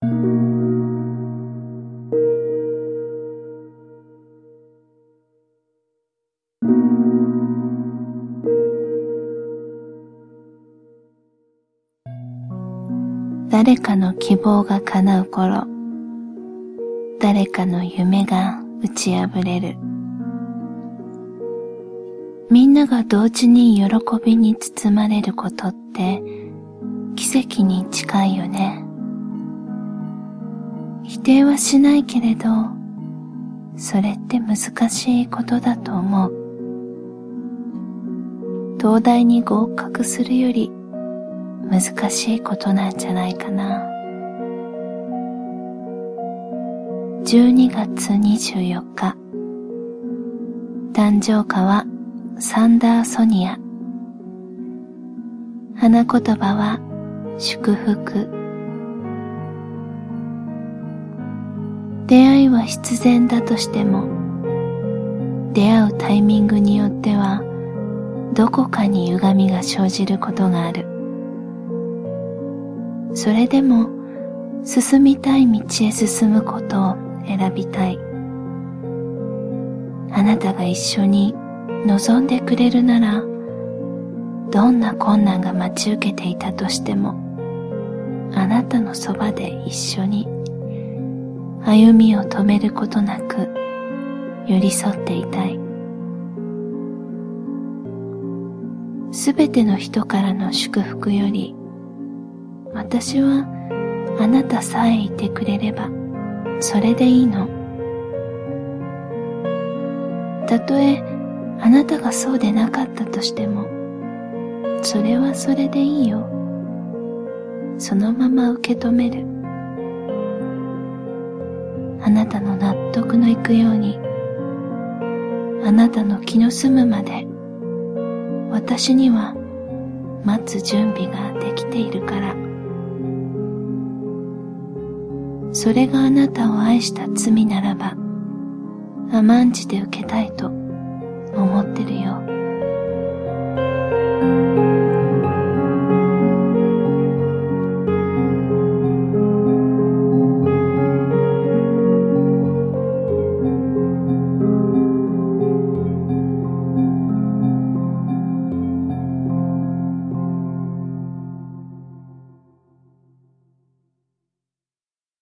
誰かの希望が叶う頃、誰かの夢が打ち破れる。みんなが同時に喜びに包まれることって奇跡に近いよね。否定はしないけれど、それって難しいことだと思う。東大に合格するより難しいことなんじゃないかな。12月24日誕生花はサンダーソニア花言葉は祝福出会いは必然だとしても出会うタイミングによってはどこかに歪みが生じることがある。それでも進みたい道へ進むことを選びたい。あなたが一緒に望んでくれるならどんな困難が待ち受けていたとしてもあなたのそばで一緒に歩みを止めることなく寄り添っていたい。すべての人からの祝福より私はあなたさえいてくれればそれでいいの。たとえあなたがそうでなかったとしてもそれはそれでいいよ。そのまま受け止める。あなたの納得のいくようにあなたの気の済むまで私には待つ準備ができているから。それがあなたを愛した罪ならば甘んじて受けたいと思ってるよ